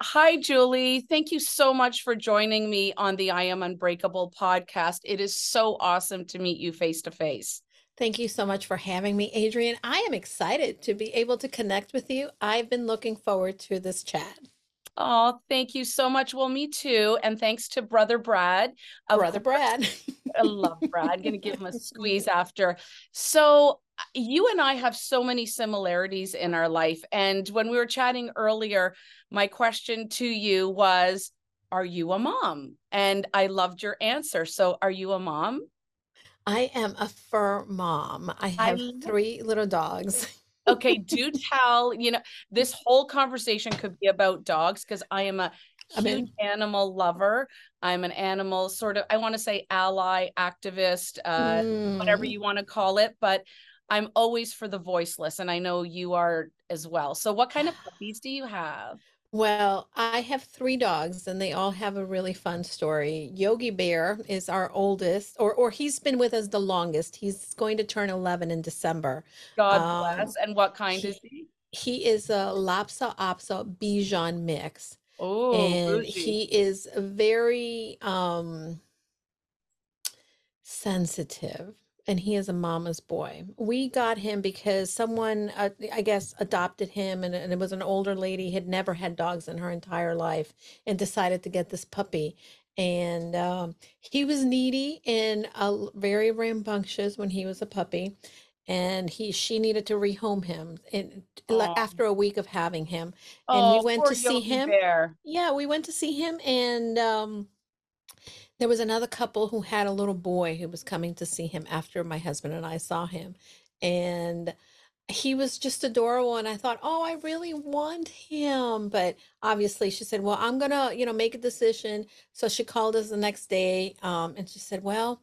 Hi, Julie. Thank you so much for joining me on the I Am Unbreakable podcast. It is so awesome to meet you face to face. Thank you so much for having me, Adrianne. I am excited to be able to connect with you. I've been looking forward to this chat. Oh, thank you so much. Well, me too. And thanks to Brother Brad. Brother Brad. I love Brad. I'm going to give him a squeeze after. So, you and I have so many similarities in our life. And when we were chatting earlier, my question to you was, Are you a mom? And I loved your answer. So, are you a mom? I am a fur mom. I have I three little dogs. okay, do tell, you know, this whole conversation could be about dogs because I am a huge I mean, animal lover. I'm an animal sort of, I want to say ally, activist, uh, mm. whatever you want to call it, but I'm always for the voiceless. And I know you are as well. So, what kind of puppies do you have? Well, I have three dogs and they all have a really fun story. Yogi Bear is our oldest, or or he's been with us the longest. He's going to turn 11 in December. God Um, bless. And what kind is he? he is a Lhasa Apso Bichon mix, Oh, and he is very um sensitive and he is a mama's boy. We got him because someone, uh, I guess, adopted him, and, and, it was an older lady had never had dogs in her entire life, and decided to get this puppy. And um, he was needy and uh, very rambunctious when he was a puppy, and he she needed to rehome him and after a week of having him. And oh, we went to see him. Bear. Yeah, we went to see him, and um, there was another couple who had a little boy who was coming to see him after my husband and I saw him. And he was just adorable and I thought, "Oh, I really want him." But obviously she said, "Well, I'm going to, you know, make a decision." So she called us the next day um, and she said, "Well,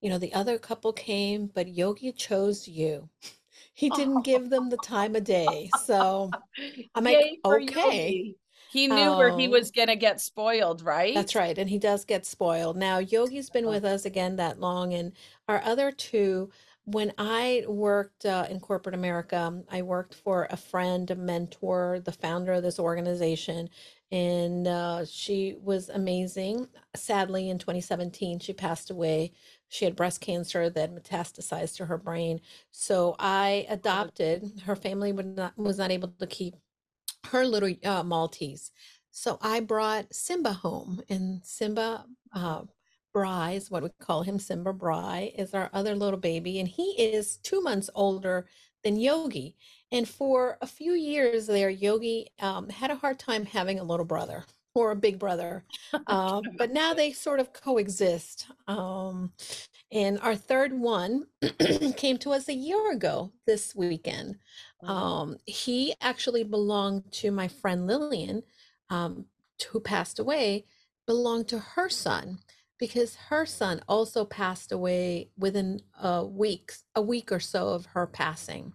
you know, the other couple came, but Yogi chose you." He didn't give them the time of day. So I'm like, "Okay." He knew where he was going to get spoiled, right? That's right. And he does get spoiled. Now, Yogi's been with us again that long. And our other two, when I worked uh, in corporate America, I worked for a friend, a mentor, the founder of this organization. And uh, she was amazing. Sadly, in 2017, she passed away. She had breast cancer that metastasized to her brain. So I adopted. Her family would not, was not able to keep her little uh, Maltese. So I brought Simba home, and Simba uh, Bry is what we call him. Simba Bry is our other little baby, and he is two months older than Yogi. And for a few years there, Yogi um, had a hard time having a little brother or a big brother. Uh, but now they sort of coexist. Um, and our third one came to us a year ago this weekend. Um, he actually belonged to my friend Lillian, um, who passed away, belonged to her son because her son also passed away within a week, a week or so of her passing.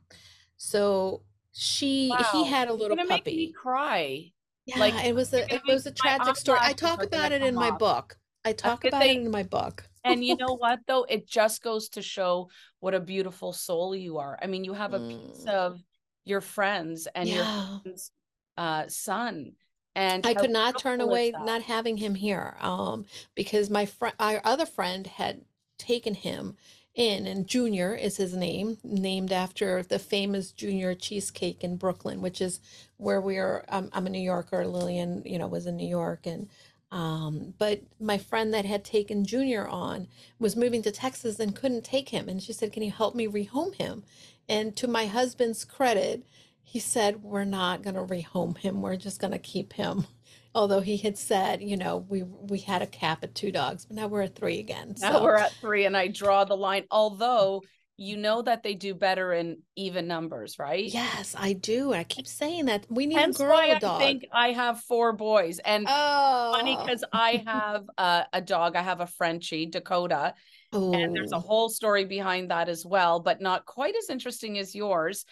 So she, wow. he had a little puppy. Make me cry. Yeah, like it was a it was a tragic story. I talk about it in my book. I talk about it in my book. And you know what though? It just goes to show what a beautiful soul you are. I mean, you have a piece mm. of your friends and yeah. your friend's uh, son. And I could not turn away not having him here um, because my friend, our other friend had taken him in, and Junior is his name, named after the famous Junior Cheesecake in Brooklyn, which is where we are. Um, I'm a New Yorker. Lillian, you know, was in New York, and um, but my friend that had taken Junior on was moving to Texas and couldn't take him, and she said, "Can you help me rehome him?" And to my husband's credit, he said, We're not going to rehome him. We're just going to keep him. Although he had said, you know, we we had a cap at two dogs, but now we're at three again. So. Now we're at three, and I draw the line. Although you know that they do better in even numbers, right? Yes, I do. I keep saying that we need Hence a girl why dog. I think I have four boys, and oh. funny because I have a, a dog. I have a Frenchie, Dakota, and there's a whole story behind that as well, but not quite as interesting as yours.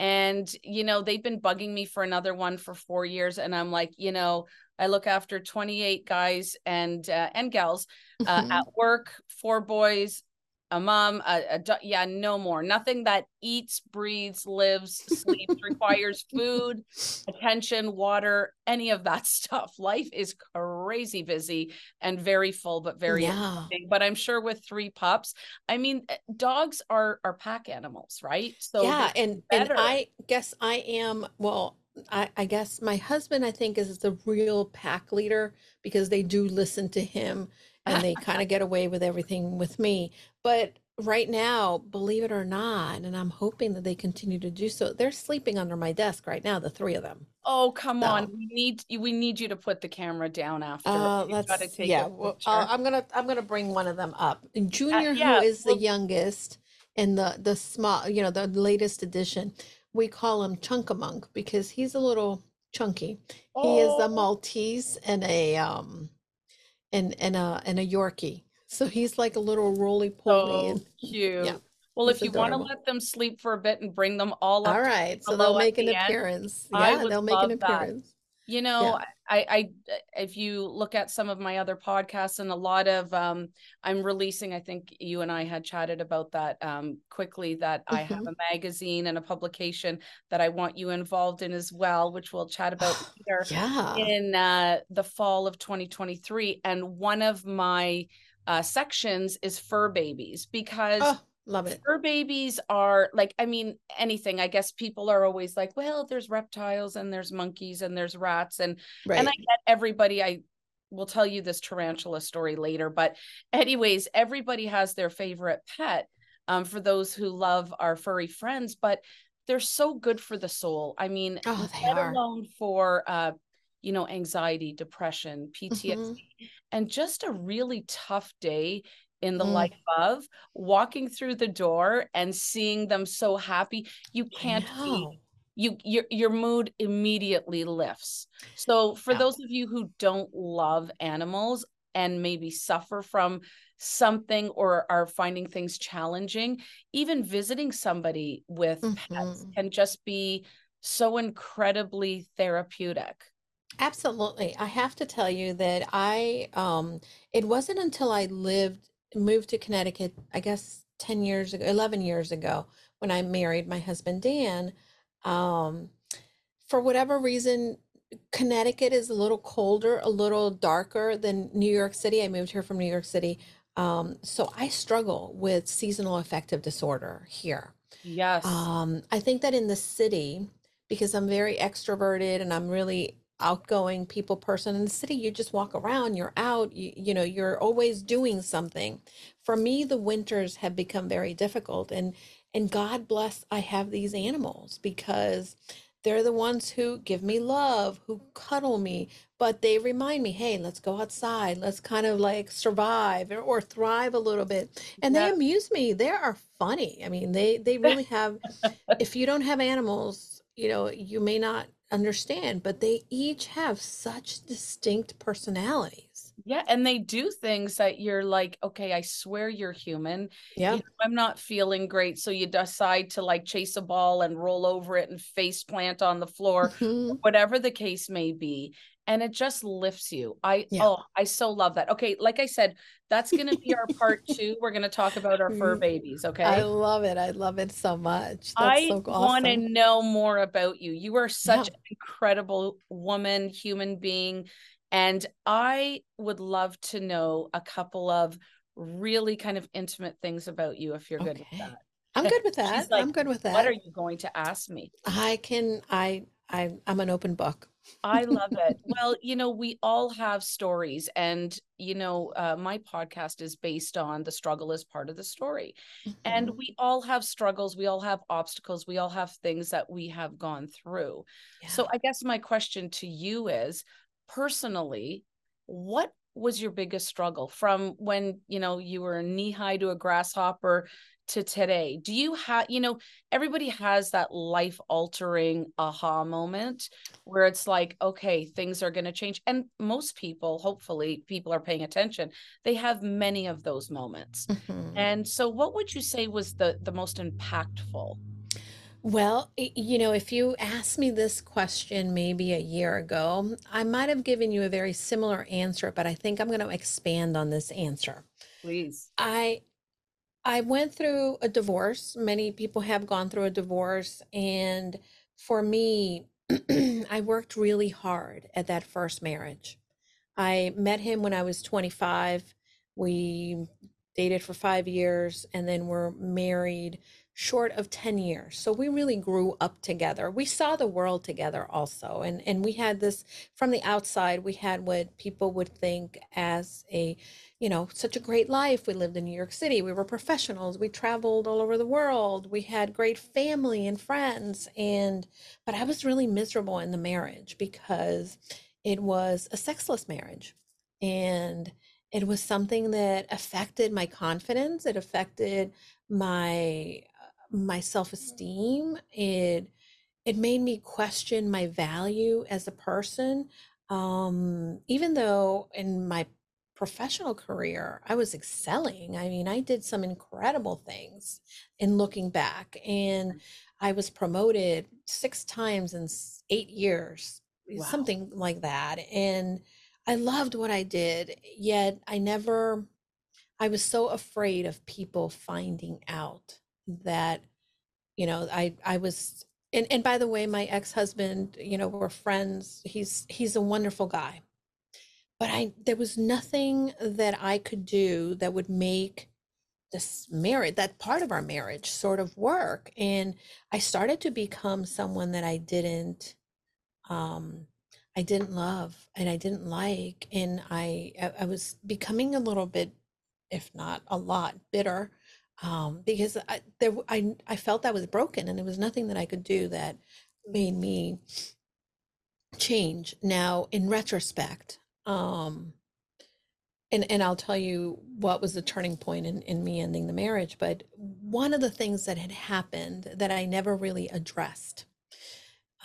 And, you know, they've been bugging me for another one for four years. And I'm like, you know, I look after 28 guys and uh, and gals uh, mm-hmm. at work, four boys, a mom, a, a yeah, no more. Nothing that eats, breathes, lives, sleeps, requires food, attention, water, any of that stuff. Life is crazy busy and very full, but very Yeah. But I'm sure with three pups, I mean, eh, dogs are are pack animals, right? So Yeah, and and. I guess I am, well, I I guess my husband I think is the real pack leader because they do listen to him and they kind of get away with everything with me. But right now, believe it or not, and I'm hoping that they continue to do so, they're sleeping under my desk right now, the three of them. Oh, come on. We need we need you to put the camera down after. uh, We've got to let's take yeah, well, uh. I'm gonna I'm gonna bring one of them up. And Uh, Junior, who yeah, is the youngest and the the small, you know, the latest edition, we call him Chunkamunk because he's a little chunky. He is a oh, Maltese and a um and and a and a Yorkie. So he's like a little roly poly so cute. yeah, Well, if you want to let them sleep for a bit and bring them all All up to right, so they'll make an the appearance. I Yeah, they'll make an appearance. that. You Yeah. know, I, I, if you look at some of my other podcasts and a lot of, um, I'm releasing, I think you and I had chatted about that, um, quickly, that I have hmm a magazine and a publication that I want you involved in as well, which we'll chat about later Yeah. in, uh, the fall of 2023. And one of my, uh, sections is fur babies because Oh, love it. fur babies are like i mean anything i guess people are always like well there's reptiles and there's monkeys and there's rats and and i get everybody i will tell you this tarantula story later but anyways everybody has their favorite pet um, for those who love our furry friends but they're so good for the soul i mean Oh, they let are. alone for uh you know anxiety depression ptsd hmm and just a really tough day in the Mm, life of walking through the door and seeing them so happy you can't be you your your mood immediately lifts. So for Yeah. those of you who don't love animals and maybe suffer from something or are finding things challenging even visiting somebody with pets hmm can just be so incredibly therapeutic. Absolutely. I have to tell you that I, um, it wasn't until I lived, moved to Connecticut, I guess 10 years ago, 11 years ago, when I married my husband, Dan, um, for whatever reason, Connecticut is a little colder, a little darker than New York City. I moved here from New York City. Um, so I struggle with seasonal affective disorder here. yes Um, I think that in the city, because I'm very extroverted and I'm really outgoing people person in the city, you just walk around, you're out, you, you know, you're always doing something. For me, the winters have become very difficult and and God bless I have these animals because they're the ones who give me love, who cuddle me, but they remind me, hey, let's go outside, let's kind of like survive or, or thrive a little bit. And they amuse me. They are funny. I mean, they they really have if you don't have animals, you know, you may not understand, but they each have such distinct personalities. Yeah, and they do things that you're like, okay, I swear you're human. You Yeah. know, I'm not feeling great. So you decide to like chase a ball and roll over it and face plant on the floor, Mhm. whatever the case may be. And it just lifts you. I, Yeah. oh, I so love that. Okay, like I said, that's going to be our part two. We're going to talk about our fur babies, okay? I love it. I love it so much. That's I so want to know more about you. You are such Yeah. an incredible woman, human being. And I would love to know a couple of really kind of intimate things about you if you're good with that. I'm good with that. like, I'm good with that. What are you going to ask me? I can I I I'm an open book. I love it. Well, you know, we all have stories, and you know, uh, my podcast is based on the struggle as part of the story. And Mhm. we all have struggles, we all have obstacles, we all have things that we have gone through. So, I guess my question to you is personally, what was your biggest struggle from when you know you were knee high to a grasshopper to today? Do you have, you know, everybody has that life altering aha moment where it's like, okay, things are going to change. And most people, hopefully, people are paying attention. They have many of those moments. Mhm. And so, what would you say was the the most impactful? Well, you know, if you asked me this question maybe a year ago, I might have given you a very similar answer, but I think I'm going to expand on this answer. Please. I I went through a divorce. Many people have gone through a divorce. And for me, I worked really hard at that first marriage. I met him when I was 25. We dated for five years and then were married short of 10 years. So we really grew up together. We saw the world together also. And and we had this from the outside, we had what people would think as a, you know, such a great life. We lived in New York City. We were professionals. We traveled all over the world. We had great family and friends and but I was really miserable in the marriage because it was a sexless marriage. And it was something that affected my confidence. It affected my my self-esteem it it made me question my value as a person um even though in my professional career i was excelling. I mean i did some incredible things in looking back and i was promoted six times in eight years wow. something like that and i loved what i did yet i never i was so afraid of people finding out that you know i i was and and by the way my ex-husband you know we're friends. He's he's a wonderful guy. But i there was nothing that i could do that would make this marriage that part of our marriage sort of work. And i started to become someone that i didn't um i didn't love and i didn't like. And i i was becoming a little bit if not a lot bitter um, because I, there, I, I felt I was broken and there was nothing that I could do that made me change. Now, in retrospect, um, and, and I'll tell you what was the turning point in, in me ending the marriage, but one of the things that had happened that I never really addressed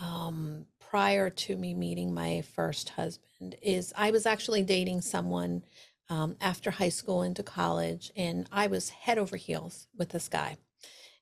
um, prior to me meeting my first husband is I was actually dating someone um, after high school into college, and I was head over heels with this guy.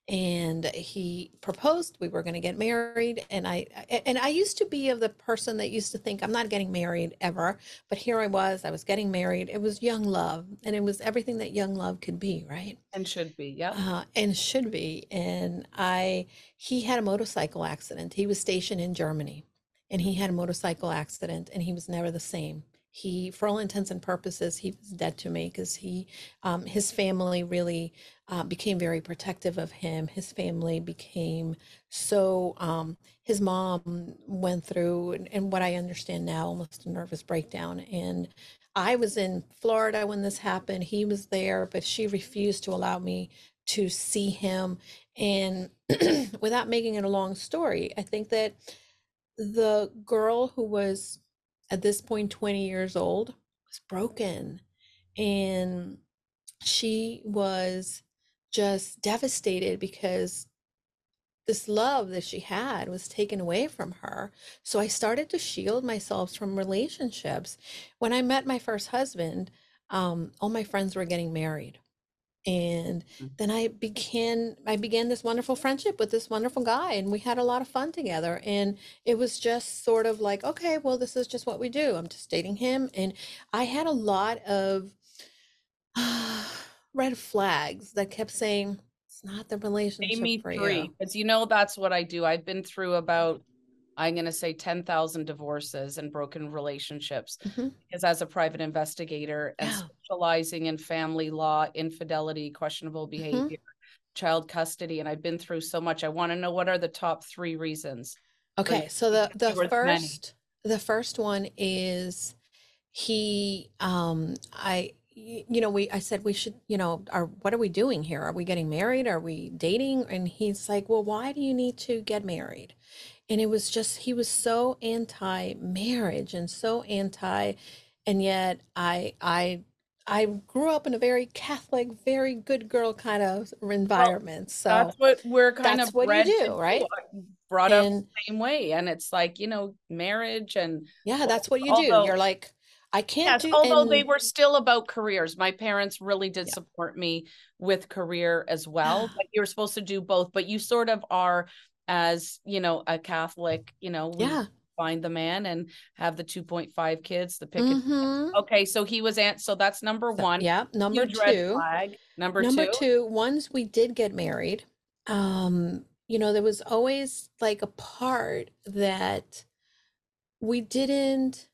And he proposed. We were going to get married, and I and I used to be of the person that used to think I'm not getting married ever. But here I was. I was getting married. It was young love, and it was everything that young love could be, right? And should be, yeah. Uh, and should be. And I, he had a motorcycle accident. He was stationed in Germany, and he had a motorcycle accident, and he was never the same he for all intents and purposes he was dead to me because he um, his family really uh, became very protective of him. His family became so um, his mom went through and, and what i understand now almost a nervous breakdown. And i was in florida when this happened. He was there but she refused to allow me to see him. And without making it a long story i think that the girl who was at this point 20 years old was broken and she was just devastated because this love that she had was taken away from her. So I started to shield myself from relationships. When I met my first husband, um, all my friends were getting married and mm. then i began i began this wonderful friendship with this wonderful guy and we had a lot of fun together and it was just sort of like okay well this is just what we do i'm just dating him and i had a lot of uh, red flags that kept saying it's not the relationship me for three because you know that's what i do i've been through about I'm going to say 10,000 divorces and broken relationships. Mm-hmm. Because as a private investigator and yeah. Specializing in family law, infidelity, questionable mm-hmm. behavior, mm-hmm. child custody, and I've been through so much. I want to know what are the top three reasons. Okay, so the the first many. the first one is he um I you know we i said we should you know are what are we doing here are we getting married are we dating and he's like well why do you need to get married and it was just he was so anti marriage and so anti and yet i i i grew up in a very catholic very good girl kind of environment so that's what we're kind of what you do right brought and, up the same way and it's like you know marriage and yeah that's what you although, do you're like I can't yes, do although and, they were still about careers. My parents really did yeah. support me with career as well. Like you were supposed to do both, but you sort of are as you know a catholic you know yeah find the man and have the 2.5 kids, the picket. Mhm. Okay, so he was ant. So that's number So, one. yeah, number Huge two. Number, Number two. two, once we did get married, um, you know, there was always like a part that we didn't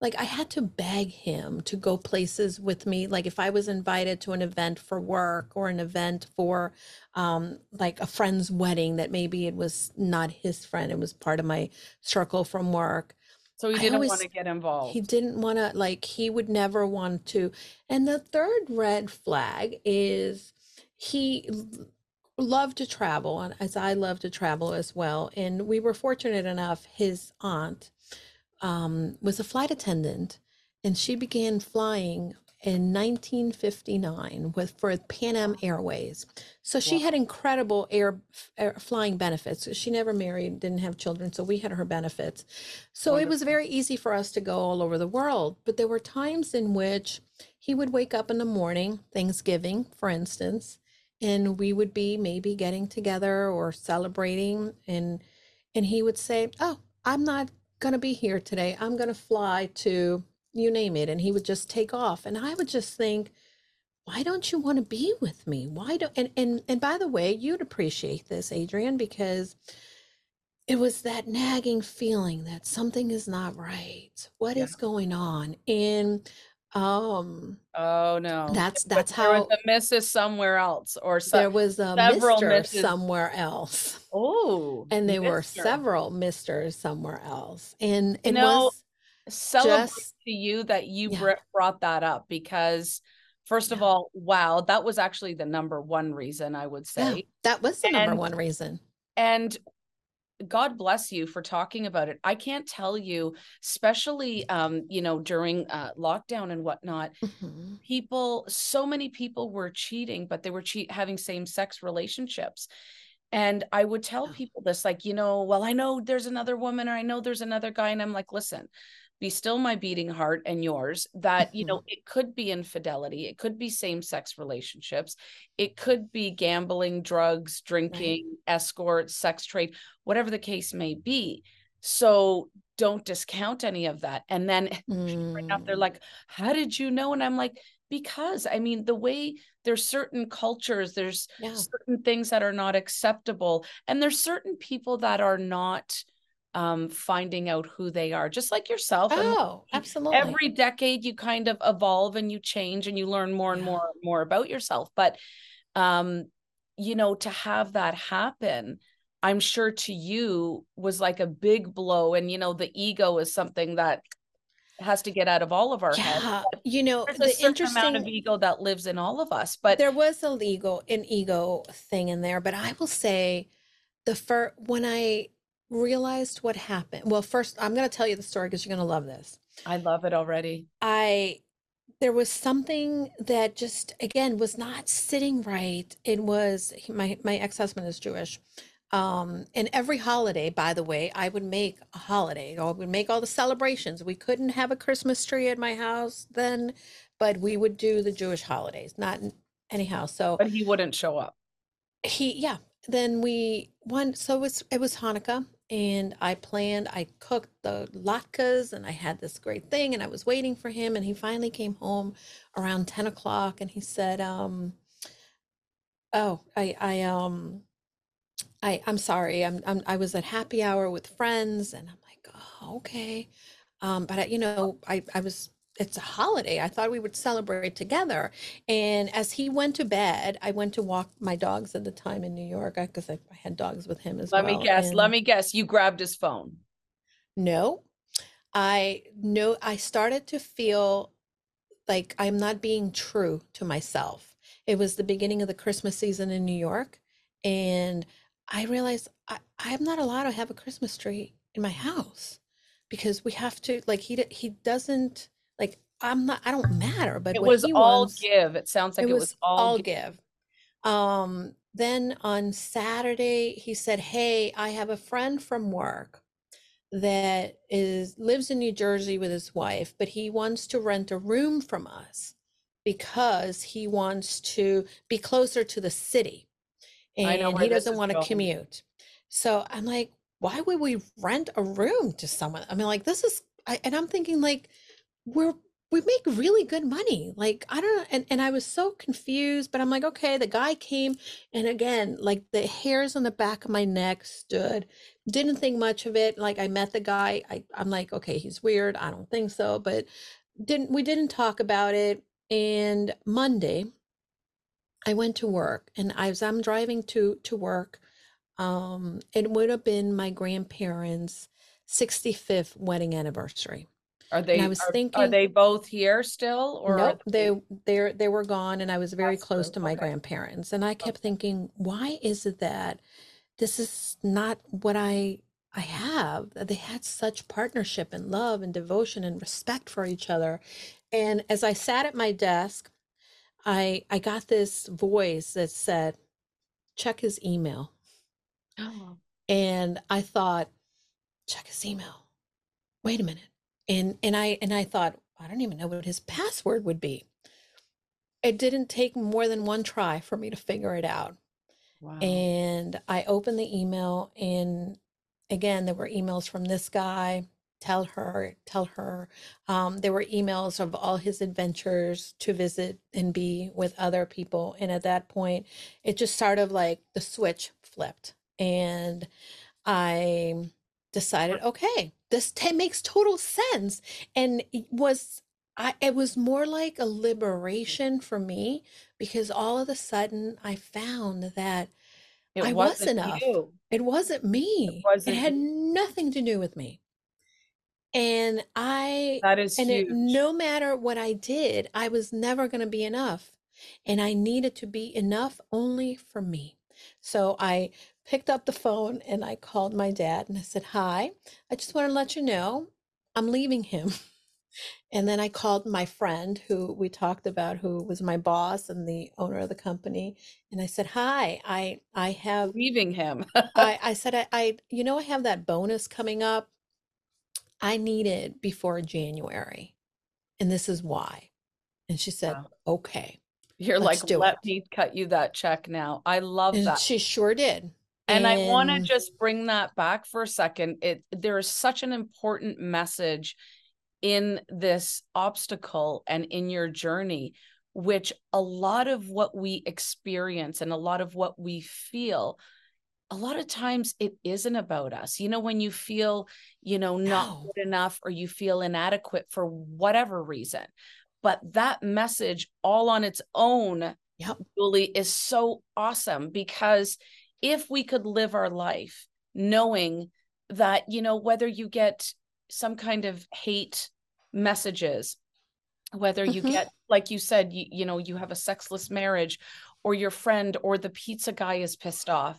like I had to beg him to go places with me. Like if I was invited to an event for work or an event for um like a friend's wedding that maybe it was not his friend, it was part of my circle from work. So he didn't want to get involved. he didn't want to like he would never want to. And the third red flag is he loved to travel and as I love to travel as well. And we were fortunate enough his aunt um, was a flight attendant, and she began flying in 1959 with for Pan Am Airways. So she Wow. had incredible air, air flying benefits. She never married, didn't have children, so we had her benefits. So it was very easy for us to go all over the world. But there were times in which he would wake up in the morning, Thanksgiving, for instance, and we would be maybe getting together or celebrating and and he would say, "Oh, I'm not going to be here today. I'm going to fly to you name it." And he would just take off. And I would just think, "Why don't you want to be with me? Why don't and and and by the way, you'd appreciate this, Adrianne, because it was that nagging feeling that something is not right. What Yeah. is going on? And um Oh no. that's that's there was how a Mrs. somewhere else or there was a several. Mrs. somewhere else. Oh, And there were several Misters somewhere else. And You it know, was celebrate just to you that you yeah, brought that up because first of all, wow, that was actually the number one reason I would yeah. say. That was the number And one reason. and God bless you for talking about it. I can't tell you, especially um, you know, during uh lockdown and whatnot, hmm people, so many people were cheating, but they were cheat having same-sex relationships. And I would tell people this, like, you know, well, I know there's another woman or I know there's another guy. And I'm like, listen, be still my beating heart and yours that, you know, it could be infidelity. It could be same sex relationships. It could be gambling, drugs, Right. drinking, escort, sex trade, whatever the case may be. So don't discount any of that. And then right now they're Mm, like, how did you know? And I'm like, because I mean, the way there's certain cultures, there's yeah. certain things that are not acceptable, and there's certain people that are not um finding out who they are, just like yourself. Oh, we- absolutely. every decade you kind of evolve and you change and you learn more and Yeah. more and more about yourself. But um, you know, to have that happen, I'm sure to you was like a big blow. And you know, the ego is something that has to get out of all of our heads. Yeah. You know, There's a the certain amount of ego that lives in all of us. But there was a ego an ego thing in there, but I will say the first when I realized what happened. Well, first I'm going to tell you the story because you're going to love this. I love it already. I there was something that just again was not sitting right. It was my my ex-husband is Jewish. Um, and every holiday, by the way, I would make a holiday. I would make all the celebrations. We couldn't have a Christmas tree at my house then, but we would do the Jewish holidays, not anyhow. So But he wouldn't show up. he, yeah. Then we one. So it was it was Hanukkah, and I planned. I cooked the latkes, and I had this great thing, and I was waiting for him, and he finally came home around ten o'clock, and he said, um, "Oh, I I um." I I'm sorry. I'm, I'm I was at happy hour with friends and I'm like, "Oh, okay." Um, but I, you know, I I was it's a holiday. I thought we would celebrate together. And as he went to bed, I went to walk my dogs at the time in New York because I, I had dogs with him as well. Let me guess. Let me guess. You grabbed his phone. no, I know I started to feel like I'm not being true to myself. It was the beginning of the Christmas season in New York, and I realized I, I'm not allowed to have a Christmas tree in my house because we have to like he he doesn't like I'm not I don't matter, but It was all wants give. It sounds like it was was all all give. give. Um, then on Saturday, he said, Hey, I have a friend from work that is lives in New Jersey with his wife, but he wants to rent a room from us because he wants to be closer to the city and he doesn't want to commute. So I'm like, why would we rent a room to someone? I mean, like this is, I, and I'm thinking like, we're we make really good money. Like, I don't know. And, and I was so confused, but I'm like, okay, the guy came. And again, like the hairs on the back of my neck stood. Didn't think much of it. Like, I met the guy. I, I'm like, okay, he's weird. I don't think so. But didn't, we didn't talk about it. And Monday, I went to work and I was, I'm driving to, to work. Um, it would have been my grandparents' 65th wedding anniversary. Are they? And I was are, thinking, are they both here still, or nope, they they they were gone, and I was very close true. to my Okay. grandparents, and I kept thinking, why is it that this is not what I I have? That They had such partnership and love and devotion and respect for each other, and as I sat at my desk, I I got this voice that said, check his email, Oh, and I thought, check his email. Wait a minute. And and I and I thought, I don't even know what his password would be. It didn't take more than one try for me to figure it out. wow. And I opened the email and again there were emails from this guy, tell her, tell her. Um, there were emails of all his adventures to visit and be with other people. And at that point, it just sort of like the switch flipped. And I decided, okay, this t- makes total sense. And it was I it was more like a liberation for me because all of a sudden I found that it I was wasn't enough. you. it wasn't me. It wasn't had you. nothing to do with me. And I That is and it, no matter what I did, I was never going to be enough. And I needed to be enough only for me. So I picked up the phone and I called my dad and I said, Hi, I just want to let you know I'm leaving him. And then I called my friend who we talked about, who was my boss and the owner of the company. And I said, Hi, I I have Leaving him. I, I said I, I you know I have that bonus coming up. I need it before January. And this is why. And she said, Wow. Okay, You're like, let it. me cut you that check now. I love And that. she sure did. And I want to just bring that back for a second. It there is such an important message in this obstacle and in your journey, which a lot of what we experience and a lot of what we feel, a lot of times it isn't about us. You know, when you feel, you know, not no. good enough or you feel inadequate for whatever reason. But that message all on its own Yep. Julie, is so awesome because if we could live our life knowing that, you know, whether you get some kind of hate messages, whether you hmm get, like you said, you, you know, you have a sexless marriage or your friend or the pizza guy is pissed off,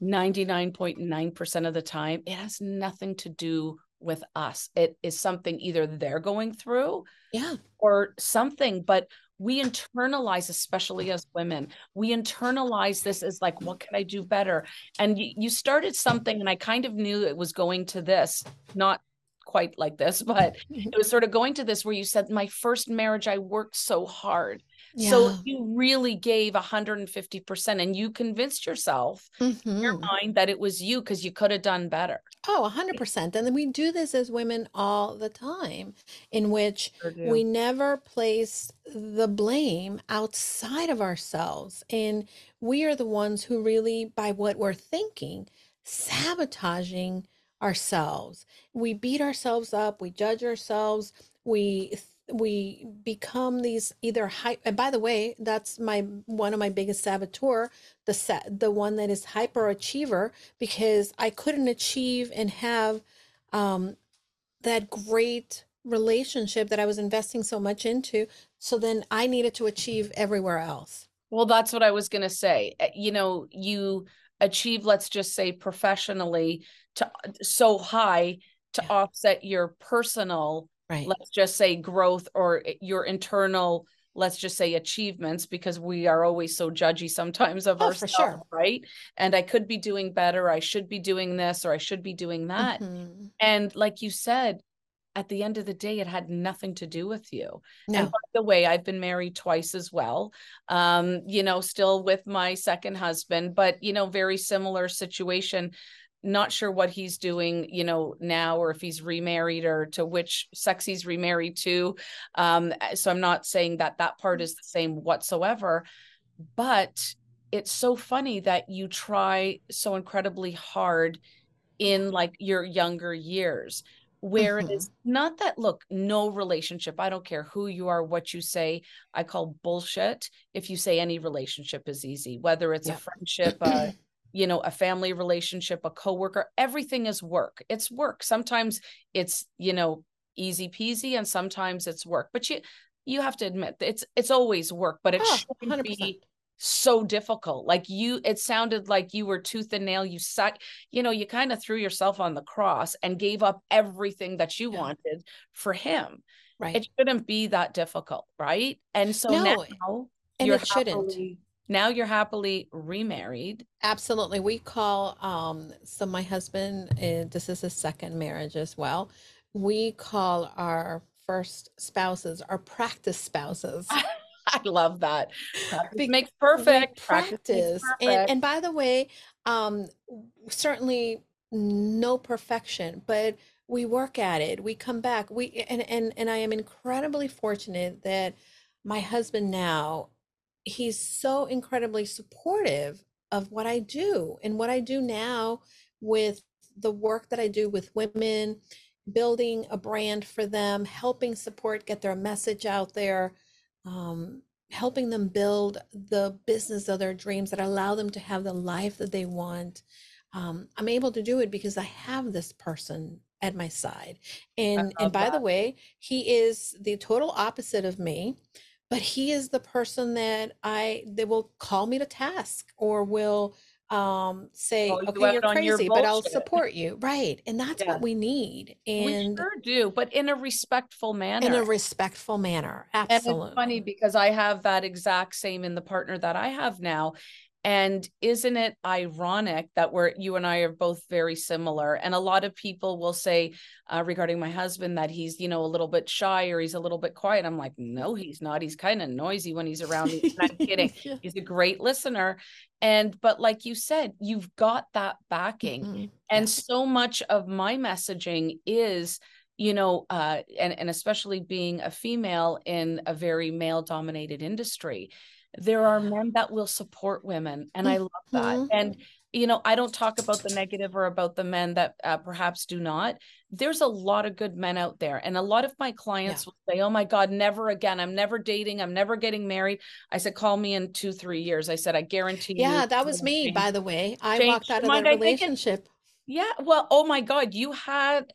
99.9% of the time, it has nothing to do with us. It is something either they're going through Yeah. or something but we internalize especially as women we internalize this as like what can i do better? And you, you started something and i kind of knew it was going to this not quite like this but mm-hmm. it was sort of going to this where you said my first marriage i worked so hard so you really gave 150% and you convinced yourself in your mm-hmm. mind that it was you because you could have done better Oh, 100%. And then we do this as women all the time, in which Sure we never place the blame outside of ourselves. And we are the ones who really, by what we're thinking, sabotaging ourselves. We beat ourselves up, we judge ourselves, we we become these either high and by the way that's my one of my biggest saboteur the set the one that is hyper achiever because I couldn't achieve and have um, that great relationship that I was investing so much into. So then I needed to achieve everywhere else. Well, that's what I was going to say. Uh, You know, you achieve, let's just say professionally, to so high to Yeah. offset your personal, Right. let's just say growth or your internal, let's just say achievements, because we are always so judgy sometimes of Oh, ourselves, sure. right? And I could be doing better. I should be doing this or I should be doing that. Mhm. And like you said, at the end of the day, it had nothing to do with you. And by the way, I've been married twice as well. Um, you know, still with my second husband, but you know, very similar situation. Not sure what he's doing, you know, now or if he's remarried or to which sex he's remarried to. Um, so I'm not saying that that part is the same whatsoever, but it's so funny that you try so incredibly hard in like your younger years where mm-hmm. it is not that look no relationship i don't care who you are what you say i call bullshit if you say any relationship is easy whether it's yeah. a friendship uh, you know a family relationship a coworker everything is work. It's work. Sometimes it's you know easy peasy and sometimes it's work. But you you have to admit it's it's always work but it oh, shouldn't 100%. be so difficult. Like you it sounded like you were tooth and nail. You suck you know you kind of threw yourself on the cross and gave up everything that you yeah. wanted for him. Right. it shouldn't be that difficult right? And so no, now and it shouldn't now you're happily remarried. Absolutely. We call um so my husband uh, this is his second marriage as well. We call our first spouses our practice spouses. I love that. Practice makes perfect. Practice, practice. Perfect. And, and by the way um certainly no perfection but we work at it. We come back. We and and and i am incredibly fortunate that my husband now he's so incredibly supportive of what I do and what I do now with the work that I do with women, building a brand for them, helping support get their message out there, um, helping them build the business of their dreams that allow them to have the life that they want. Um, I'm able to do it because I have this person at my side. And and by that. the way, he is the total opposite of me but he is the person that I they will call me to task or will um say oh, okay you're crazy but i'll support you. Right and that's yeah. what we need and we sure do but in a respectful manner in a respectful manner absolutely and it's funny because i have that exact same in the partner that i have now and isn't it ironic that we're you and I are both very similar? And a lot of people will say uh, regarding my husband that he's you know a little bit shy or he's a little bit quiet. I'm like, no, he's not. He's kind of noisy when he's around me. I'm kidding. yeah. He's a great listener. And but like you said, you've got that backing, mm-hmm. and so much of my messaging is you know uh and and especially being a female in a very male dominated industry there are men that will support women and i love that. Mm-hmm. and you know i don't talk about the negative or about the men that uh, perhaps do not. There's a lot of good men out there and a lot of my clients yeah. will say oh my god never again. I'm never dating. I'm never getting married. I said call me in two three years. I said i guarantee you. yeah that was me by the way. I walked out of that relationship. Yeah well oh my god you had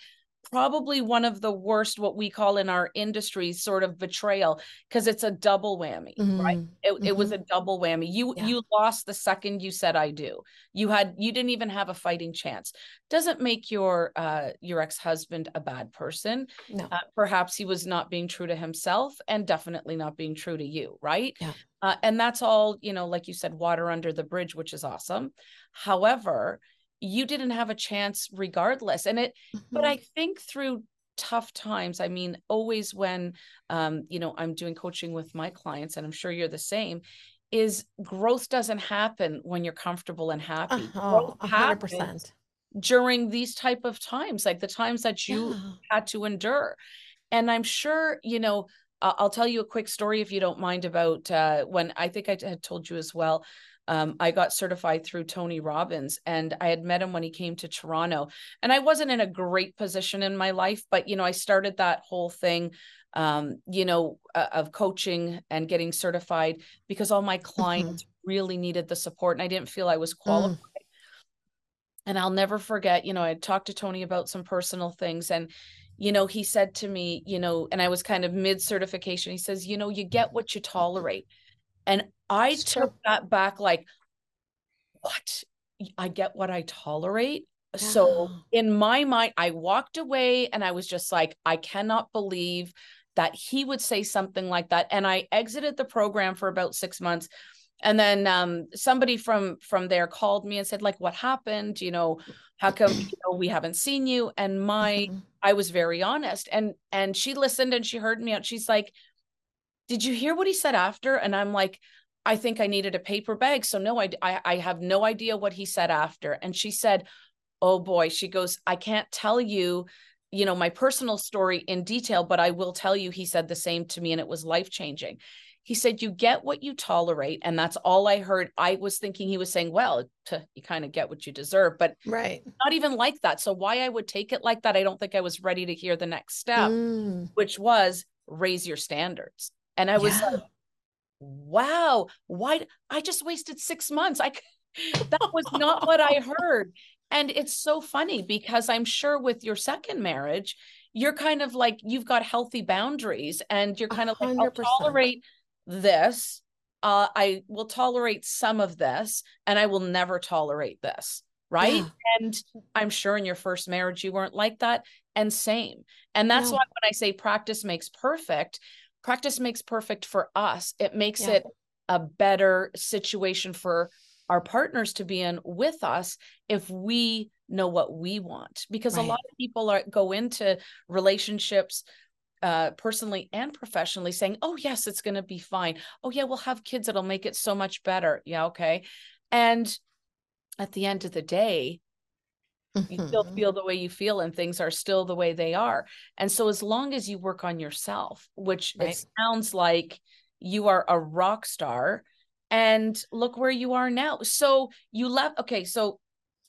probably one of the worst what we call in our industry sort of betrayal because it's a double whammy mm-hmm. right it, mm-hmm. it, was mm-hmm. a double whammy you yeah. you lost the second you said i do you had you didn't even have a fighting chance doesn't make your uh your ex-husband a bad person no. Uh, perhaps he was not being true to himself and definitely not being true to you right yeah. Uh, and that's all you know like you said water under the bridge which is awesome however you didn't have a chance regardless and it mm-hmm. but i think through tough times i mean always when um you know i'm doing coaching with my clients and i'm sure you're the same is growth doesn't happen when you're comfortable and happy uh-huh, 100% during these type of times like the times that you yeah. had to endure and i'm sure you know I'll tell you a quick story if you don't mind about uh, when I think I had told you as well um, I got certified through Tony Robbins and I had met him when he came to Toronto. And I wasn't in a great position in my life, but, you know, I started that whole thing, um, you know, uh, of coaching and getting certified because all my mm-hmm. clients mm-hmm. really needed the support and I didn't feel I was qualified. Mm. And I'll never forget, you know, I talked to Tony about some personal things and, you know, he said to me, you know, and I was kind of mid certification, he says, you know, you get what you tolerate. And I took that back like, what? I get what I tolerate. Yeah. So in my mind, I walked away and I was just like, I cannot believe that he would say something like that. And I exited the program for about six months. And then um, somebody from from there called me and said, like, what happened? You know, how come you know we haven't seen you? And my mm-hmm. I was very honest. And and she listened and she heard me out. She's like, Did you hear what he said after? And I'm like, I think I needed a paper bag. So no, I, I, I have no idea what he said after. And she said, oh boy she goes i can't tell you you know my personal story in detail but i will tell you he said the same to me and it was life changing he said you get what you tolerate and that's all i heard i was thinking he was saying well to, you kind of get what you deserve but right not even like that so why i would take it like that i don't think i was ready to hear the next step mm. which was raise your standards and i was yeah. like wow why i just wasted six months i that was not what i heard and it's so funny because I'm sure with your second marriage, you're kind of like you've got healthy boundaries and you're kind of 100%. like, I'll tolerate this. Uh, I will tolerate some of this and I will never tolerate this. Right. Yeah. And I'm sure in your first marriage, you weren't like that. And same. And that's no. why when I say practice makes perfect, practice makes perfect for us. It makes yeah. it a better situation for our partners to be in with us if we know what we want because right. a lot of people are go into relationships uh personally and professionally saying oh yes it's going to be fine oh yeah we'll have kids it'll make it so much better yeah okay and at the end of the day you still mm-hmm. feel the way you feel and things are still the way they are and so as long as you work on yourself which right. it sounds like you are a rock star and look where you are now so you left okay so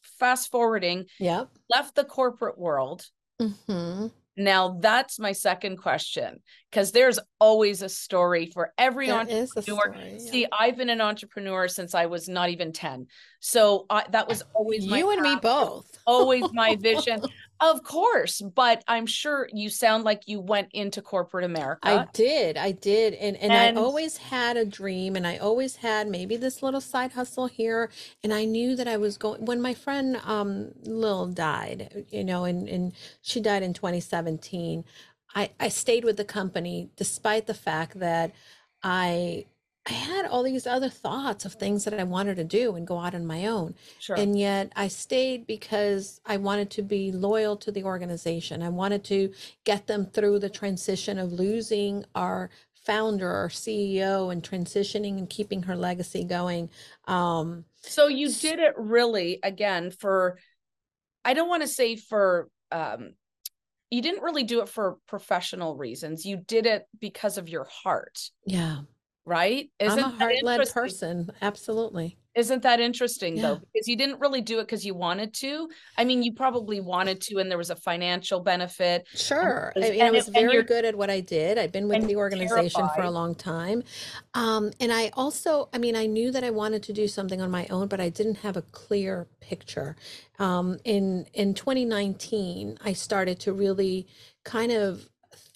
fast forwarding yeah left the corporate world mm-hmm. Now that's my second question because there's always a story for every there entrepreneur. story, yeah. see i've been an entrepreneur since i was not even 10 so I, that was always you and me both. always my vision Of course, but I'm sure you sound like you went into corporate America. I did. I did. And, and and, I always had a dream and I always had maybe this little side hustle here and I knew that I was going when my friend um Lil died, you know, and and she died in 2017. I I stayed with the company despite the fact that I I had all these other thoughts of things that I wanted to do and go out on my own. Sure. And yet I stayed because I wanted to be loyal to the organization. I wanted to get them through the transition of losing our founder or CEO and transitioning and keeping her legacy going. Um, so you did it really again for, I don't want to say for, um, you didn't really do it for professional reasons. You did it because of your heart. Yeah right? Isn't I'm a heart-led person. Absolutely. Isn't that interesting yeah. though? Because you didn't really do it because you wanted to. I mean, you probably wanted to, and there was a financial benefit. Sure. Was, I, mean, I was very good at what I did. I've been with the organization terrified. for a long time. Um, and I also, I mean, I knew that I wanted to do something on my own, but I didn't have a clear picture. Um, in in 2019, I started to really kind of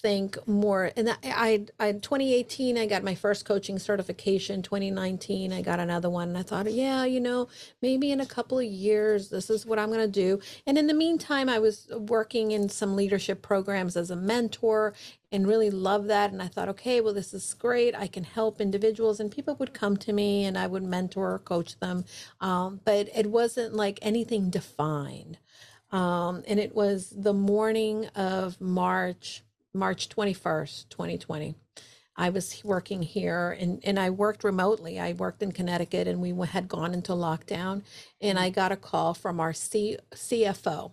think more and I, I 2018 i got my first coaching certification. 2019 i got another one and i thought yeah you know maybe in a couple of years this is what i'm going to do. And in the meantime i was working in some leadership programs as a mentor and really love that and i thought okay well this is great. I can help individuals and people would come to me and i would mentor or coach them. Um, but it wasn't like anything defined. Um, and it was the morning of march March 21st, 2020. I was working here and, and I worked remotely. I worked in Connecticut and we had gone into lockdown. And I got a call from our C, CFO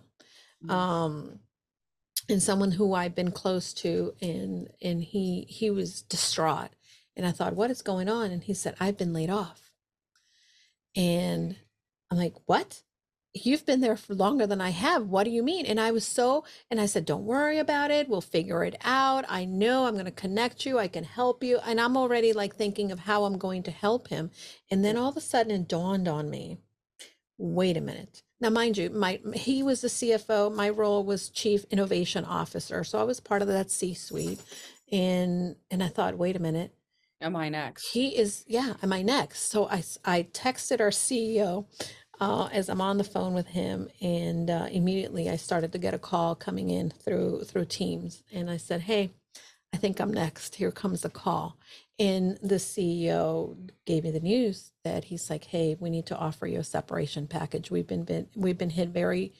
mm-hmm. um, and someone who I've been close to. And, and he, he was distraught. And I thought, what is going on? And he said, I've been laid off. And I'm like, what? You've been there for longer than I have. What do you mean? And I was so, and I said, don't worry about it. We'll figure it out. I know I'm going to connect you. I can help you. And I'm already like thinking of how I'm going to help him. And then all of a sudden it dawned on me, wait a minute. Now, mind you, my he was the CFO. My role was chief innovation officer. So I was part of that C-suite. And and I thought, wait a minute. Am I next? He is, yeah, am I next? So I I texted our CEO uh, as I'm on the phone with him, and uh, immediately I started to get a call coming in through through Teams, and I said, "Hey, I think I'm next. Here comes the call." And the CEO gave me the news that he's like, "Hey, we need to offer you a separation package. We've been, been we've been hit very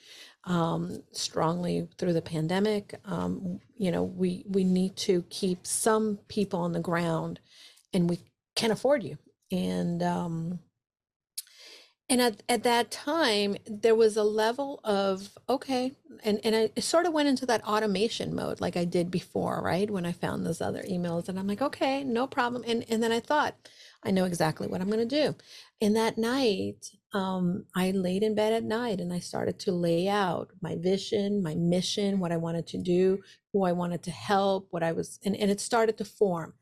um, strongly through the pandemic. Um, you know, we we need to keep some people on the ground, and we can't afford you." And um, And at, at that time, there was a level of, okay, and, and I sort of went into that automation mode like I did before, right? When I found those other emails, and I'm like, okay, no problem. And, and then I thought, I know exactly what I'm going to do. And that night, um, I laid in bed at night and I started to lay out my vision, my mission, what I wanted to do, who I wanted to help, what I was, and, and it started to form.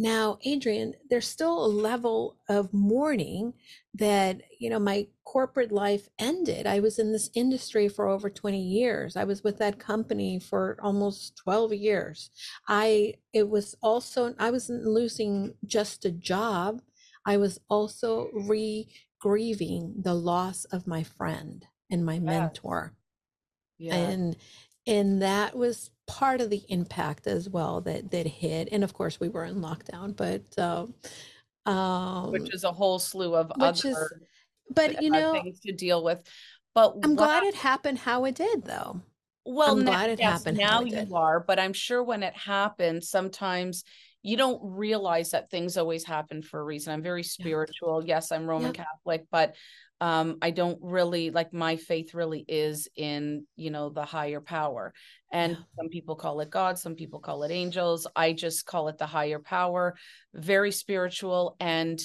Now, Adrianne, there's still a level of mourning that, you know, my corporate life ended. I was in this industry for over 20 years. I was with that company for almost 12 years. I, it was also, I wasn't losing just a job. I was also re grieving the loss of my friend and my mentor. Yeah. And, and that was part of the impact as well that that hit. And of course we were in lockdown but um, um which is a whole slew of which other is but you know things to deal with. But i'm glad it happened how it did though. Well I'm glad it yes, happened now you are but i'm sure when it happened sometimes you don't realize that things always happen for a reason. I'm very spiritual. Yes i'm roman yeah. catholic but um i don't really like my faith really is in you know the higher power and yeah. some people call it god some people call it angels i just call it the higher power very spiritual and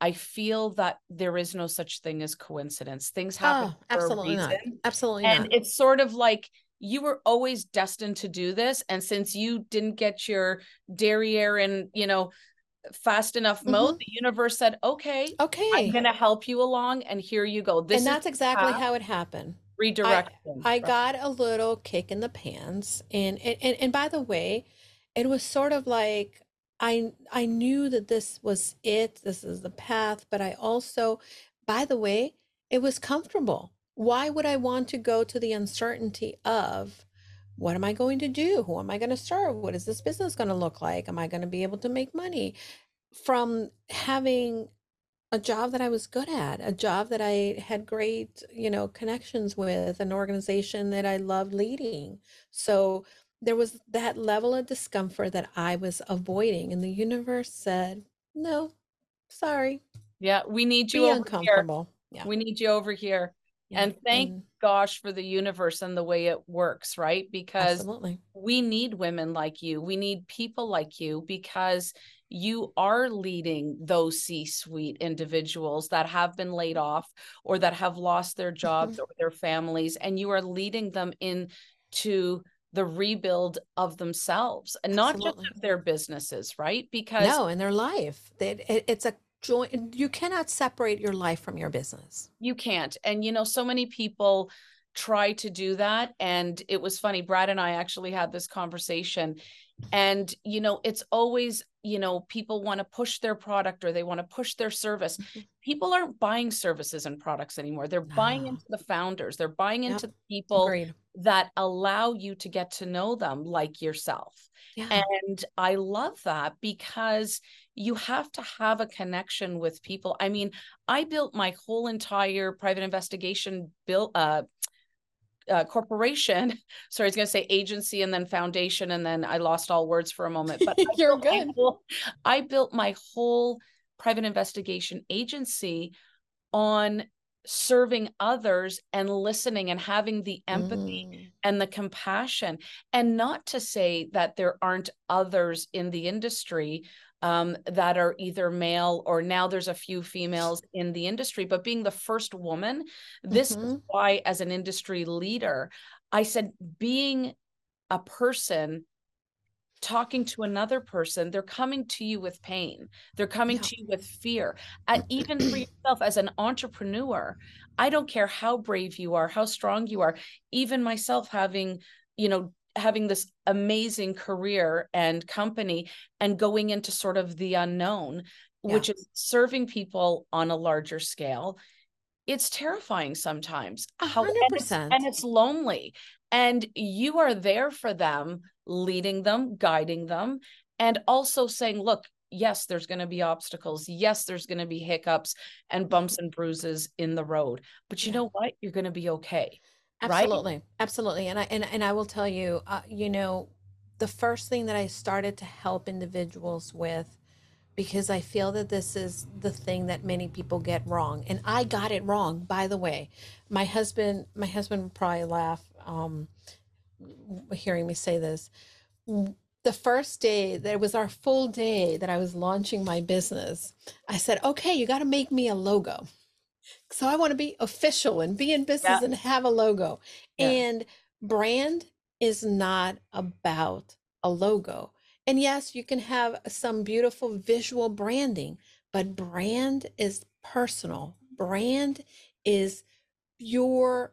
i feel that there is no such thing as coincidence things happen oh, absolutely not absolutely and not. it's sort of like you were always destined to do this and since you didn't get your derriere and you know fast enough mode mm-hmm. the universe said okay okay i'm gonna help you along and here you go this and that's exactly how it happened redirection. I, I got a little kick in the pants, and, and and by the way, it was sort of like I I knew that this was it. This is the path, but I also, by the way, it was comfortable. Why would I want to go to the uncertainty of what am I going to do? Who am I going to serve? What is this business going to look like? Am I going to be able to make money? From having a job that I was good at, a job that I had great, you know, connections with, an organization that I loved leading. So there was that level of discomfort that I was avoiding. And the universe said, no, sorry. Yeah, we need you Be uncomfortable. Here. Yeah. We need you over here. Yeah. And thank and, gosh for the universe and the way it works, right? Because absolutely. we need women like you. We need people like you because you are leading those C suite individuals that have been laid off or that have lost their jobs mm-hmm. or their families, and you are leading them into the rebuild of themselves and Absolutely. not just of their businesses, right? Because no, in their life, it, it, it's a joint. You cannot separate your life from your business. You can't. And, you know, so many people try to do that. And it was funny. Brad and I actually had this conversation and you know it's always you know people want to push their product or they want to push their service mm-hmm. people aren't buying services and products anymore they're no. buying into the founders they're buying into yep. the people Agreed. That allow you to get to know them like yourself yeah. and i love that because you have to have a connection with people i mean i built my whole entire private investigation bill uh uh, corporation. Sorry, I was going to say agency and then foundation, and then I lost all words for a moment. But you're good. Whole, I built my whole private investigation agency on serving others and listening and having the empathy mm. and the compassion and not to say that there aren't others in the industry um, that are either male or now there's a few females in the industry. But being the first woman, this mm-hmm. is why, as an industry leader, I said, being a person talking to another person they're coming to you with pain they're coming yeah. to you with fear and even for yourself as an entrepreneur i don't care how brave you are how strong you are even myself having you know having this amazing career and company and going into sort of the unknown yeah. which is serving people on a larger scale it's terrifying sometimes 100%. How, and, it's, and it's lonely and you are there for them leading them guiding them and also saying look yes there's going to be obstacles yes there's going to be hiccups and bumps and bruises in the road but you yeah. know what you're going to be okay Absolutely. Right? Absolutely. And I and, and I will tell you, uh, you know, the first thing that I started to help individuals with because I feel that this is the thing that many people get wrong. And I got it wrong, by the way. My husband, my husband would probably laugh um, hearing me say this. The first day that it was our full day that I was launching my business, I said, okay, you got to make me a logo. So I want to be official and be in business yeah. and have a logo. Yeah. And brand is not about a logo. And yes, you can have some beautiful visual branding, but brand is personal. Brand is your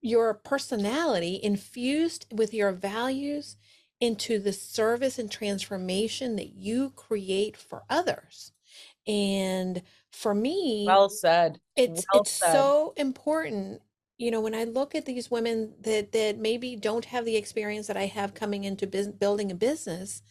your personality infused with your values into the service and transformation that you create for others. And for me, well said. It's well it's said. so important. You know, when I look at these women that that maybe don't have the experience that I have coming into business, building a business,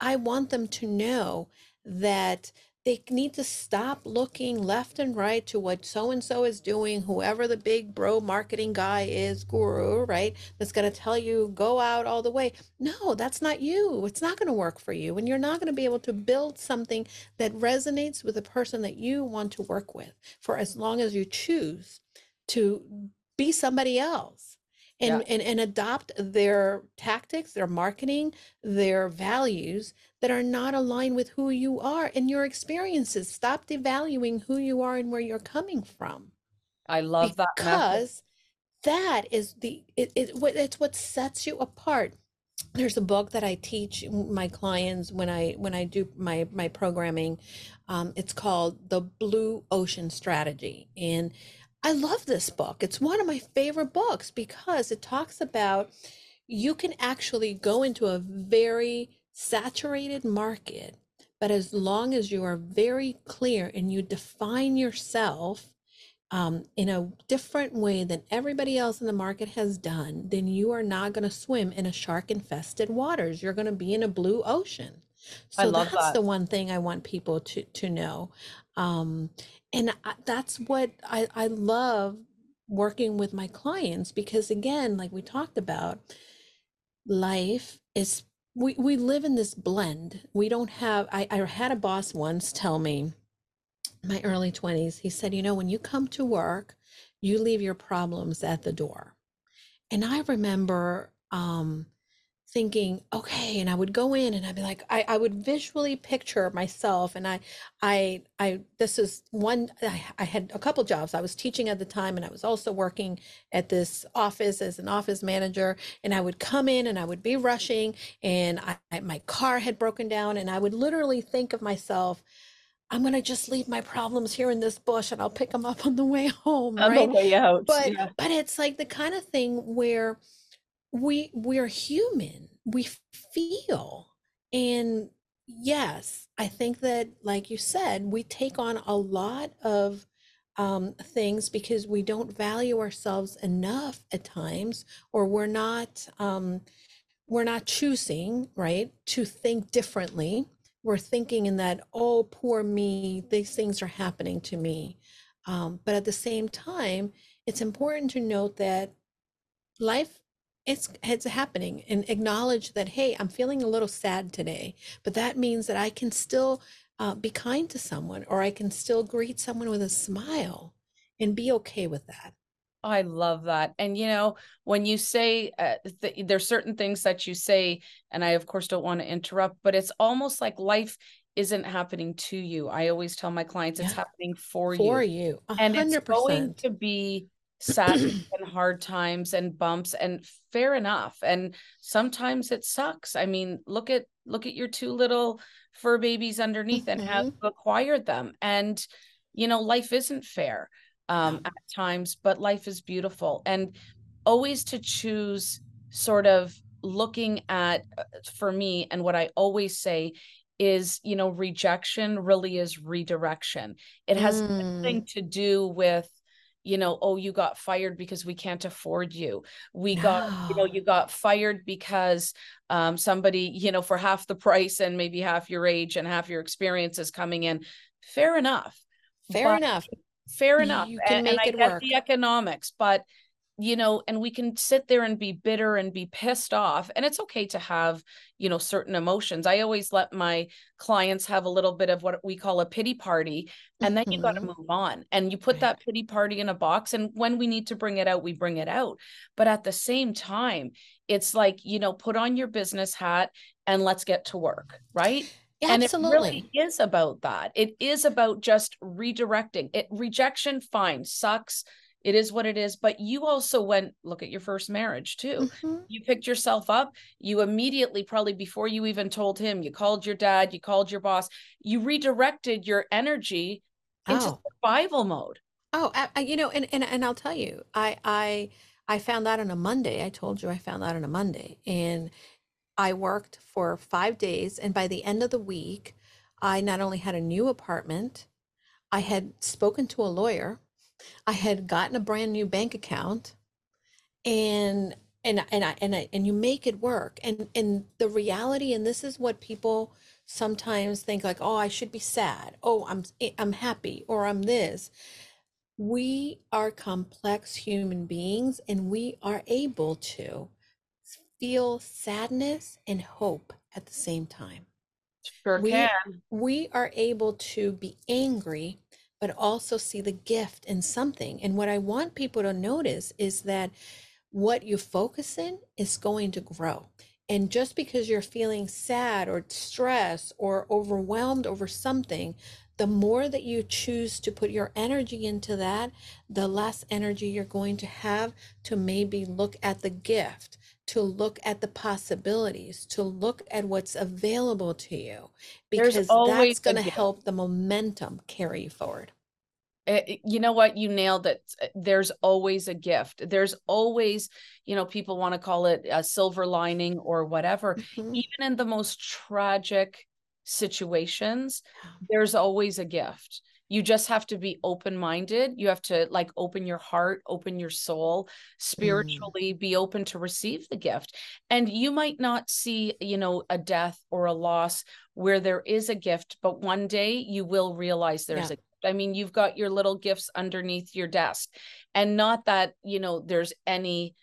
I want them to know that they need to stop looking left and right to what so and so is doing, whoever the big bro marketing guy is, guru, right? That's going to tell you go out all the way. No, that's not you. It's not going to work for you. And you're not going to be able to build something that resonates with the person that you want to work with for as long as you choose to be somebody else and, yeah. and and adopt their tactics their marketing their values that are not aligned with who you are and your experiences. Stop devaluing who you are and where you're coming from. I love that because that is the it, it it's what sets you apart. There's a book that i teach my clients when i when i do my my programming um, it's called the blue ocean strategy. And I love this book. It's one of my favorite books because it talks about you can actually go into a very saturated market, but as long as you are very clear and you define yourself um, in a different way than everybody else in the market has done, then you are not going to swim in a shark infested waters. You're going to be in a blue ocean. So that's that. the one thing I want people to to know. Um, and I, that's what I, I love working with my clients because again like we talked about life is we, we live in this blend we don't have I, I had a boss once tell me my early 20s he said you know when you come to work you leave your problems at the door and i remember um thinking okay and i would go in and i'd be like I, I would visually picture myself and i i i this is one I, I had a couple jobs i was teaching at the time and i was also working at this office as an office manager and i would come in and i would be rushing and I, I my car had broken down and i would literally think of myself I'm gonna just leave my problems here in this bush and I'll pick them up on the way home, on right? The way out. But yeah. but it's like the kind of thing where we we're human. We feel. And yes i think that like you said we take on a lot of um, things because we don't value ourselves enough at times or we're not um, we're not choosing right to think differently. We're thinking in that oh poor me these things are happening to me. Um, but at the same time it's important to note that life it's it's happening and acknowledge that hey i'm feeling a little sad today but that means that i can still uh, be kind to someone or i can still greet someone with a smile and be okay with that I love that. And you know, when you say uh, th- there's certain things that you say, and I of course don't want to interrupt, but it's almost like life isn't happening to you. I always tell my clients it's happening for, for you. For you. 100%. And it's going to be sad and hard times and bumps and fair enough and sometimes it sucks i mean look at look at your two little fur babies underneath mm-hmm. and have acquired them and you know life isn't fair um at times but life is beautiful and always to choose sort of looking at uh, for me and what i always say is you know rejection really is redirection it has mm. nothing to do with you know oh you got fired because we can't afford you we no. got you know you got fired because um, somebody you know for half the price and maybe half your age and half your experience is coming in fair enough fair but, enough fair enough you can and, make and it work. the economics but you know and we can sit there and be bitter and be pissed off and it's okay to have you know certain emotions i always let my clients have a little bit of what we call a pity party and then you got to mm-hmm. move on and you put Right. that pity party in a box and when we need to bring it out we bring it out but at the same time it's like you know put on your business hat and let's get to work right and it Absolutely. really is about that. It is about just redirecting. It rejection, fine, sucks. It is what it is. But you also went look at your first marriage too. Mhm. You picked yourself up. You immediately, probably before you even told him, you called your dad, you called your boss, you redirected your energy into Oh. survival mode. Oh, I, I- you know, and, and and I'll tell you, I I I found out on a Monday. I told you I found out on a Monday, and I worked for five days, and by the end of the week, I not only had a new apartment, I had spoken to a lawyer, I had gotten a brand new bank account, and and and I and I and you make it work. And and the reality, and this is what people sometimes think like, oh, I should be sad. Oh, I'm I'm happy, or I'm this. We are complex human beings, and we are able to feel sadness and hope at the same time. Sure We can. we are able to be angry, but also see the gift in something. And what I want people to notice is that what you focus in is going to grow. And just because you're feeling sad or stressed or overwhelmed over something, the more that you choose to put your energy into that, the less energy you're going to have to maybe look at the gift, to look at the possibilities, to look at what's available to you, because always that's going to help the momentum carry you forward. Eh, eh, you know what? You nailed it. Eh, there's always a gift. There's always you know people want to call it a silver lining or whatever. Mhm. even in the most tragic situations there's always a gift you just have to be open minded you have to like open your heart open your soul Mm. spiritually be open to receive the gift and you might not see you know a death or a loss where there is a gift but one day you will realize there's Yeah. a I mean, you've got your little gifts underneath your desk, and not that you know there's any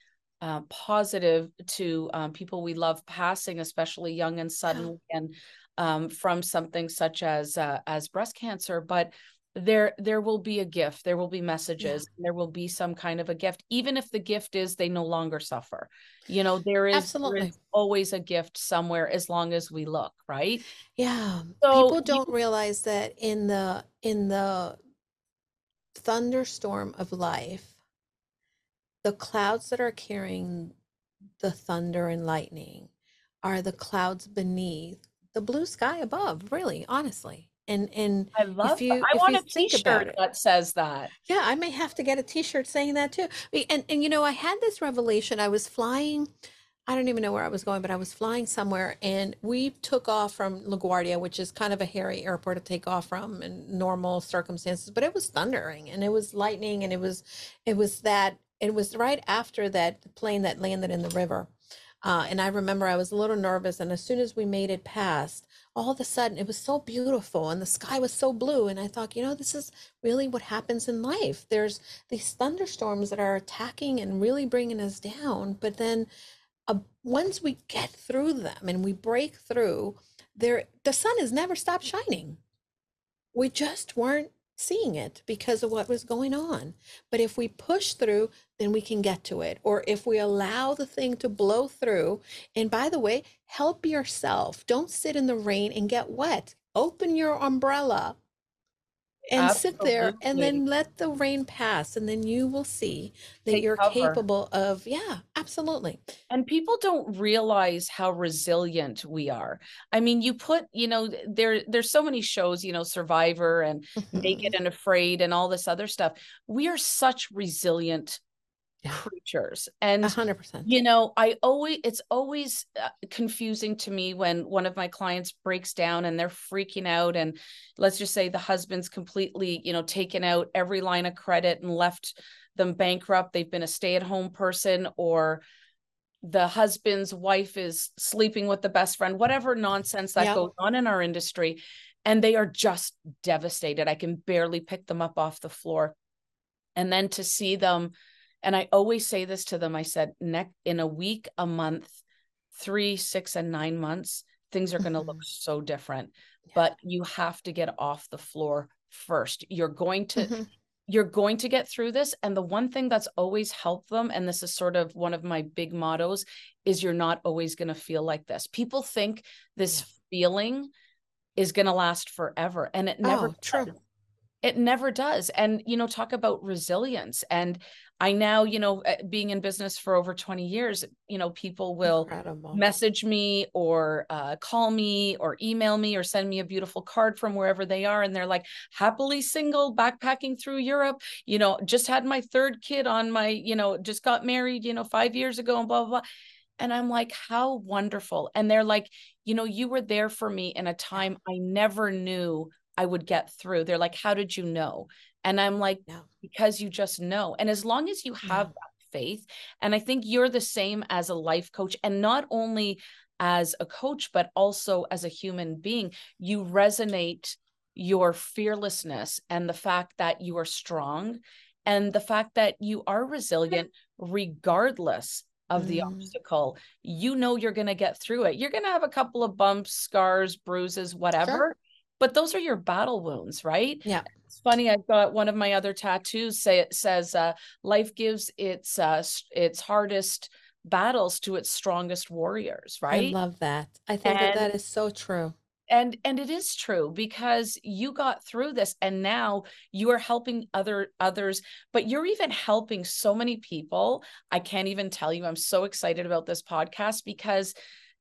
uh, positive to um, people we love passing, especially young and suddenly, and um, from something such as uh, as breast cancer. But there there will be a gift. There will be messages. There will be some kind of a gift, even if the gift is they no longer suffer. You know, there is, Absolutely. is always a gift somewhere as long as we look, right? Yeah, So people don't realize that in the in the thunderstorm of life, the clouds that are carrying the thunder and lightning are the clouds beneath the blue sky above, really, honestly. And and I love if that. you I if want you a t-shirt it, that says that. yeah, I may have to get a t-shirt saying that too. And and you know, I had this revelation. I was flying, I don't even know where I was going, but I was flying somewhere and we took off from LaGuardia, which is kind of a hairy airport to take off from in normal circumstances, but it was thundering and it was lightning and it was it was that it was right after that plane that landed in the river. Uh, and I remember I was a little nervous, and as soon as we made it past, all of a sudden it was so beautiful and the sky was so blue. And I thought, you know, this is really what happens in life. There's these thunderstorms that are attacking and really bringing us down. But then uh, once we get through them and we break through, there the sun has never stopped shining. We just weren't seeing it because of what was going on. But if we push through, then we can get to it. Or if we allow the thing to blow through, and by the way, help yourself. Don't sit in the rain and get wet. Open your umbrella and sit there and then let the rain pass, and then you will see that Take you're cover. capable of, yeah, absolutely. And people don't realize how resilient we are. I mean, you put, you know, there there's so many shows, you know, Survivor and Naked and Afraid and all this other stuff. We are such resilient. Creatures. And hundred percent. you know, I always it's always uh, confusing to me when one of my clients breaks down and they're freaking out and let's just say the husband's completely, you know, taken out every line of credit and left them bankrupt. They've been a stay-at-home person or the husband's wife is sleeping with the best friend, whatever nonsense that Yep. goes on in our industry and they are just devastated. I can barely pick them up off the floor. And then to see them And I always say this to them. I said, neck in a week, a month, three, six, and nine months, things are going to look Mhm. so different. Yeah. But you have to get off the floor first. You're going to Mhm. you're going to get through this. And the one thing that's always helped them, and this is sort of one of my big mottos, is you're not always going to feel like this. People think this Yeah. feeling is going to last forever, and it never Oh, true. It never does. And, you know, talk about resilience. And I now, you know, uh, being in business for over 20 years, you know, people will Incredible. message me or uh, call me or email me or send me a beautiful card from wherever they are and they're like happily single backpacking through europe you know just had my third kid on my you know just got married you know five years ago and blah blah blah and i'm like how wonderful and they're like you know you were there for me in a time i never knew i would get through. They're like how did you know? And i'm like Yeah. because you just know. And as long as you have Yeah. that faith and i think you're the same as a life coach and not only as a coach but also as a human being you resonate your fearlessness and the fact that you are strong and the fact that you are resilient regardless of the Mm. obstacle. You know you're going to get through it. You're going to have a couple of bumps scars bruises whatever but those are your battle wounds right Yeah. it's funny i've got one of my other tattoos say it says uh life gives its uh its hardest battles to its strongest warriors right? I love that. I think that that is so true. and and it is true because you got through this and now you are helping other others but you're even helping so many people i can't even tell you i'm so excited about this podcast because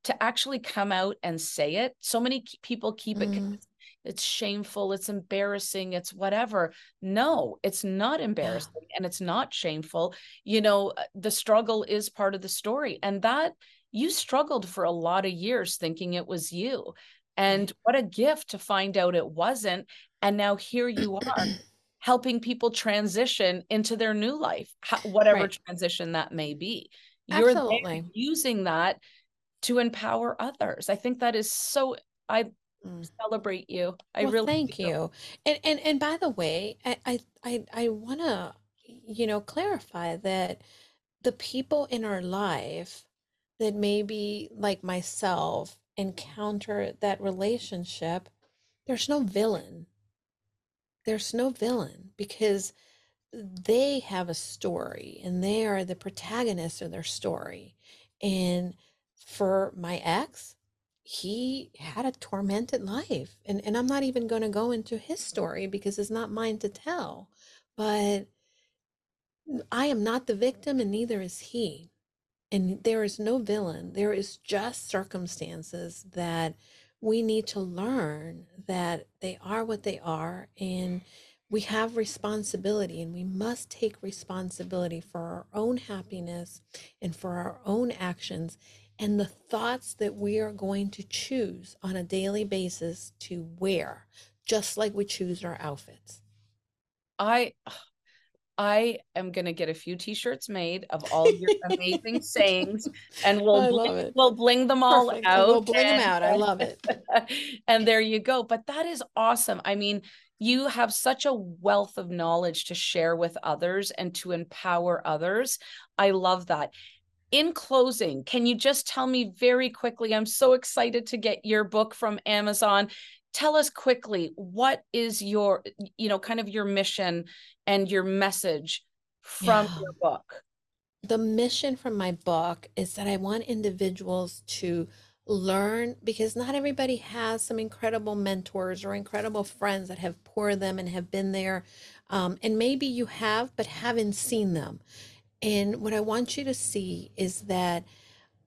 to actually come out and say it so many people keep it Mm. It's shameful it's embarrassing it's whatever no it's not embarrassing and it's not shameful you know uh, the struggle is part of the story and that you struggled for a lot of years thinking it was you and what a gift to find out it wasn't. And now here you are helping people transition into their new life, whatever Right. transition that may be. You're Absolutely. using that to empower others. I think that is so, I Mm. celebrate you. I Well, really thank do. you. And and and by the way, I I I, I want to, you know, clarify that the people in our life that maybe like myself encounter that relationship, there's no villain. There's no villain because they have a story and they are the protagonists of their story. And for my ex, he had a tormented life. And, and I'm not even going to go into his story because it's not mine to tell. But I am not the victim, and neither is he. And there is no villain. There is just circumstances that we need to learn that they are what they are. And we have responsibility, and we must take responsibility for our own happiness and for our own actions and the thoughts that we are going to choose on a daily basis to wear, just like we choose our outfits. I, I am going to get a few t-shirts made of all your amazing sayings and we'll bling, we'll bling them all Perfect. out. We'll bling them out. I love it. and there you go. But that is awesome. I mean, you have such a wealth of knowledge to share with others and to empower others. I love that. In closing, can you just tell me very quickly? I'm so excited to get your book from Amazon. Tell us quickly what is your, you know, kind of your mission and your message from Yeah. your book. the mission from my book is that I want individuals to learn because not everybody has some incredible mentors or incredible friends that have poured them and have been there. Um, and maybe you have, but haven't seen them. And what I want you to see is that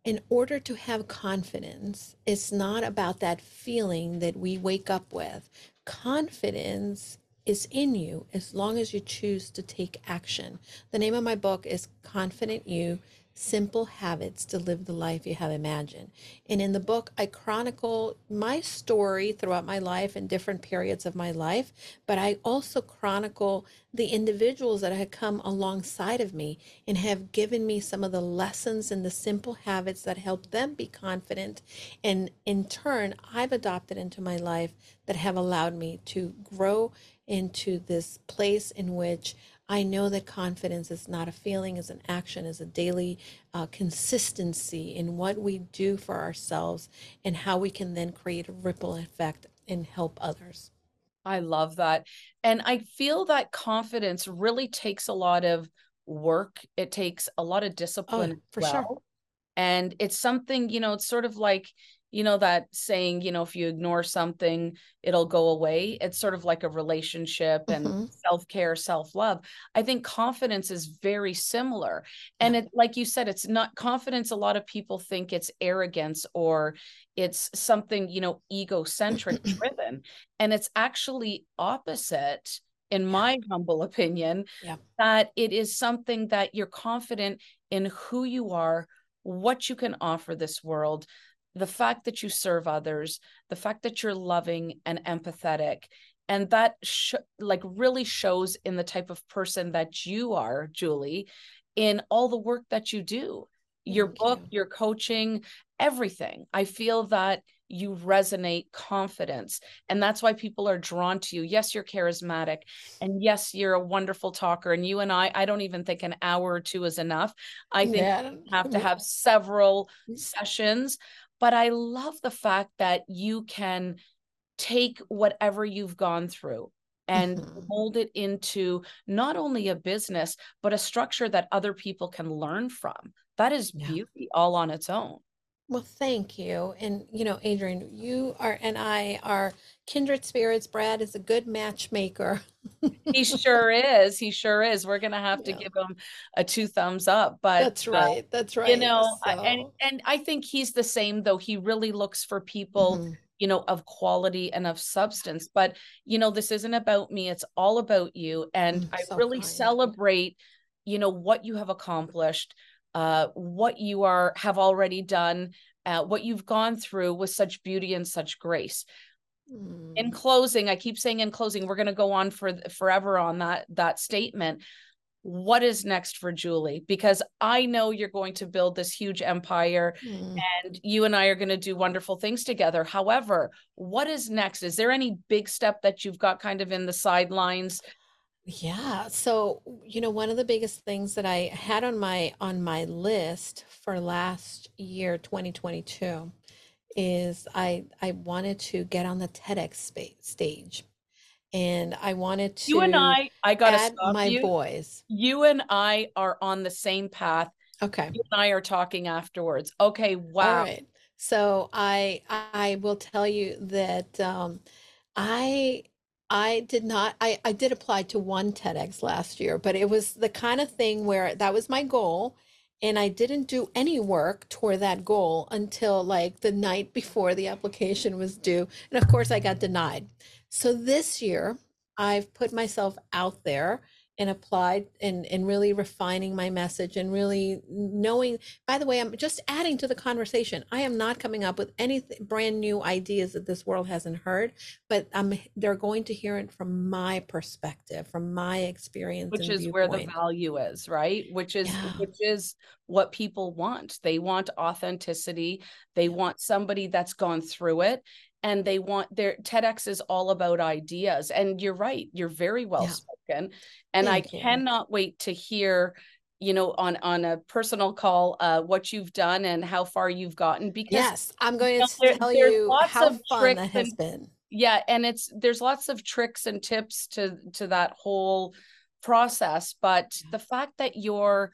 in order to have confidence, it's not about that feeling that we wake up with. Confidence is in you as long as you choose to take action. The name of my book is Confident You Simple Habits to Live the Life You Have Imagined. And in the book, I chronicle my story throughout my life and different periods of my life, but I also chronicle the individuals that have come alongside of me and have given me some of the lessons and the simple habits that help them be confident. And in turn, I've adopted into my life that have allowed me to grow into this place in which I know that confidence is not a feeling, is an action, is a daily uh, consistency in what we do for ourselves and how we can then create a ripple effect and help others. I love that. And I feel that confidence really takes a lot of work. It takes a lot of discipline oh, for well. sure. And it's something, you know, it's sort of like you know that saying you know if you ignore something it'll go away. It's sort of like a relationship and mm-hmm. self-care self-love. I think confidence is very similar. And it like you said it's not confidence a lot of people think it's arrogance or it's something you know egocentric driven. And it's actually opposite in my humble opinion yeah. that it is something that you're confident in who you are what you can offer this world the fact that you serve others, the fact that you're loving and empathetic, and that sh- like really shows in the type of person that you are, Julie, in all the work that you do. Thank your book, you. your coaching, everything. I feel that you resonate confidence and that's why people are drawn to you yes you're charismatic and yes you're a wonderful talker and you and i i don't even think an hour or two is enough i think yeah. have to have several mm. sessions but I love the fact that you can take whatever you've gone through and mm-hmm. mold it into not only a business, but a structure that other people can learn from. That is yeah. beauty all on its own. Well, thank you. And, you know, Adrianne, you are and I are kindred spirits. Brad is a good matchmaker. he sure is. He sure is. We're going to have to yeah. give him a two thumbs up. But that's uh, right. Uh, that's right. You know, so. and, and I think he's the same, though. He really looks for people. Mm-hmm. You know, of quality and of substance. But, you know, this isn't about me. It's all about you. And mm, I really kind. celebrate, you know, what you have accomplished uh, what you are have already done, uh, what you've gone through with such beauty and such grace. Mm. In closing, I keep saying in closing, we're going to go on for forever on that that statement. What is next for Julie? Because I know you're going to build this huge empire mm. and you and I are going to do wonderful things together. However, what is next? Is there any big step that you've got kind of in the sidelines yeah. So, you know, one of the biggest things that I had on my on my list for last year, 2022, is I I wanted to get on the TEDx spa- stage. And I wanted to You and I, I got to stop my you. voice. You and I are on the same path. Okay. You and I are talking afterwards. Okay, wow. right. So I I will tell you that um I I did not, I, I did apply to one TEDx last year, but it was the kind of thing where that was my goal. And I didn't do any work toward that goal until like the night before the application was due. And of course, I got denied. So this year, I've put myself out there and applied and, and really refining my message and really knowing by the way i'm just adding to the conversation. I am not coming up with any brand new ideas that this world hasn't heard but i'm they're going to hear it from my perspective from my experience which is viewpoint. where the value is right? Which is yeah. which is what people want. They want authenticity. They want somebody that's gone through it and they want their TEDx is all about ideas. And you're right, you're very well yeah. spoken. And Thank I you. cannot wait to hear you know on on a personal call uh what you've done and how far you've gotten because yes i'm going to there, tell you how fun that has and, been yeah and it's there's lots of tricks and tips to to that whole process but yeah. the fact that you're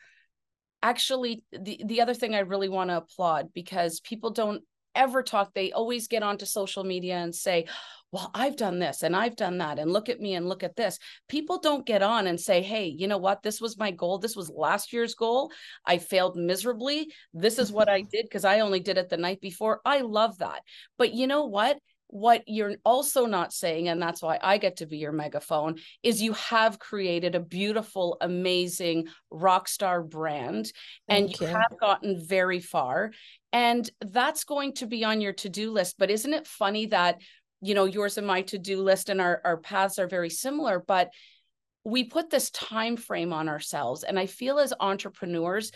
actually the the other thing i really want to applaud because people don't ever talk, they always get onto social media and say, well, I've done this and I've done that. And look at me and look at this. People don't get on and say, hey, you know what? This was my goal. This was last year's goal. I failed miserably. This is what I did because I only did it the night before. I love that. But you know what? What you're also not saying, and that's why I get to be your megaphone, is you have created a beautiful, amazing rock star brand and you, you have gotten very far. And that's going to be on your to do list. But isn't it funny that, you know, yours and my to do list and our, our paths are very similar, but we put this time frame on ourselves. And I feel as entrepreneurs,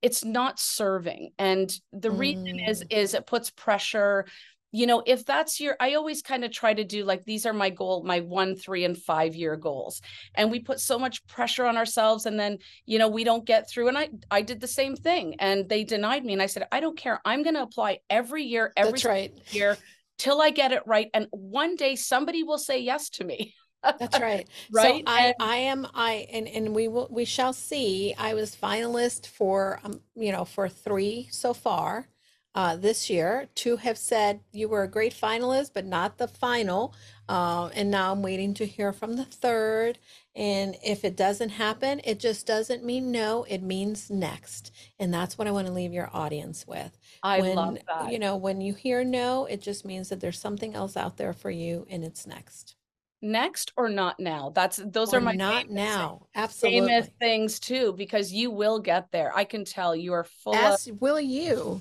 it's not serving and the reason is mm. is it puts pressure you know, if that's your, I always kind of try to do like, these are my goal, my one, three, and five year goals. And we put so much pressure on ourselves and then, you know, we don't get through. And I, I did the same thing and they denied me. And I said, I don't care. I'm going to apply every year, every right. year till I get it right. And one day somebody will say yes to me. That's right. right. So I, I am I and and we will we shall see. I was finalist for um, you know for three so far uh, this year. Two have said you were a great finalist, but not the final. Uh, and now I'm waiting to hear from the third. And if it doesn't happen, it just doesn't mean no. It means next. And that's what I want to leave your audience with. I when, love that. You know, when you hear no, it just means that there's something else out there for you, and it's next next or not now that's those or are my not now absolutely famous things too because you will get there i can tell you are full as of, will you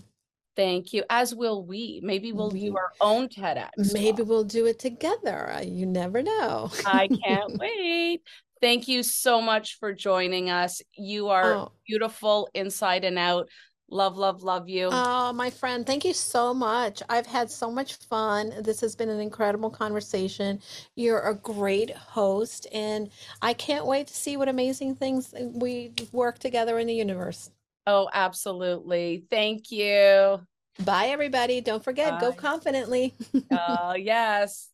thank you as will we maybe we'll do our own tedx maybe talk. we'll do it together uh, you never know i can't wait thank you so much for joining us you are oh. beautiful inside and out Love, love, love you. Oh, my friend, thank you so much. I've had so much fun. This has been an incredible conversation. You're a great host, and I can't wait to see what amazing things we work together in the universe. Oh, absolutely. Thank you. Bye, everybody. Don't forget, Bye. go confidently. oh, yes.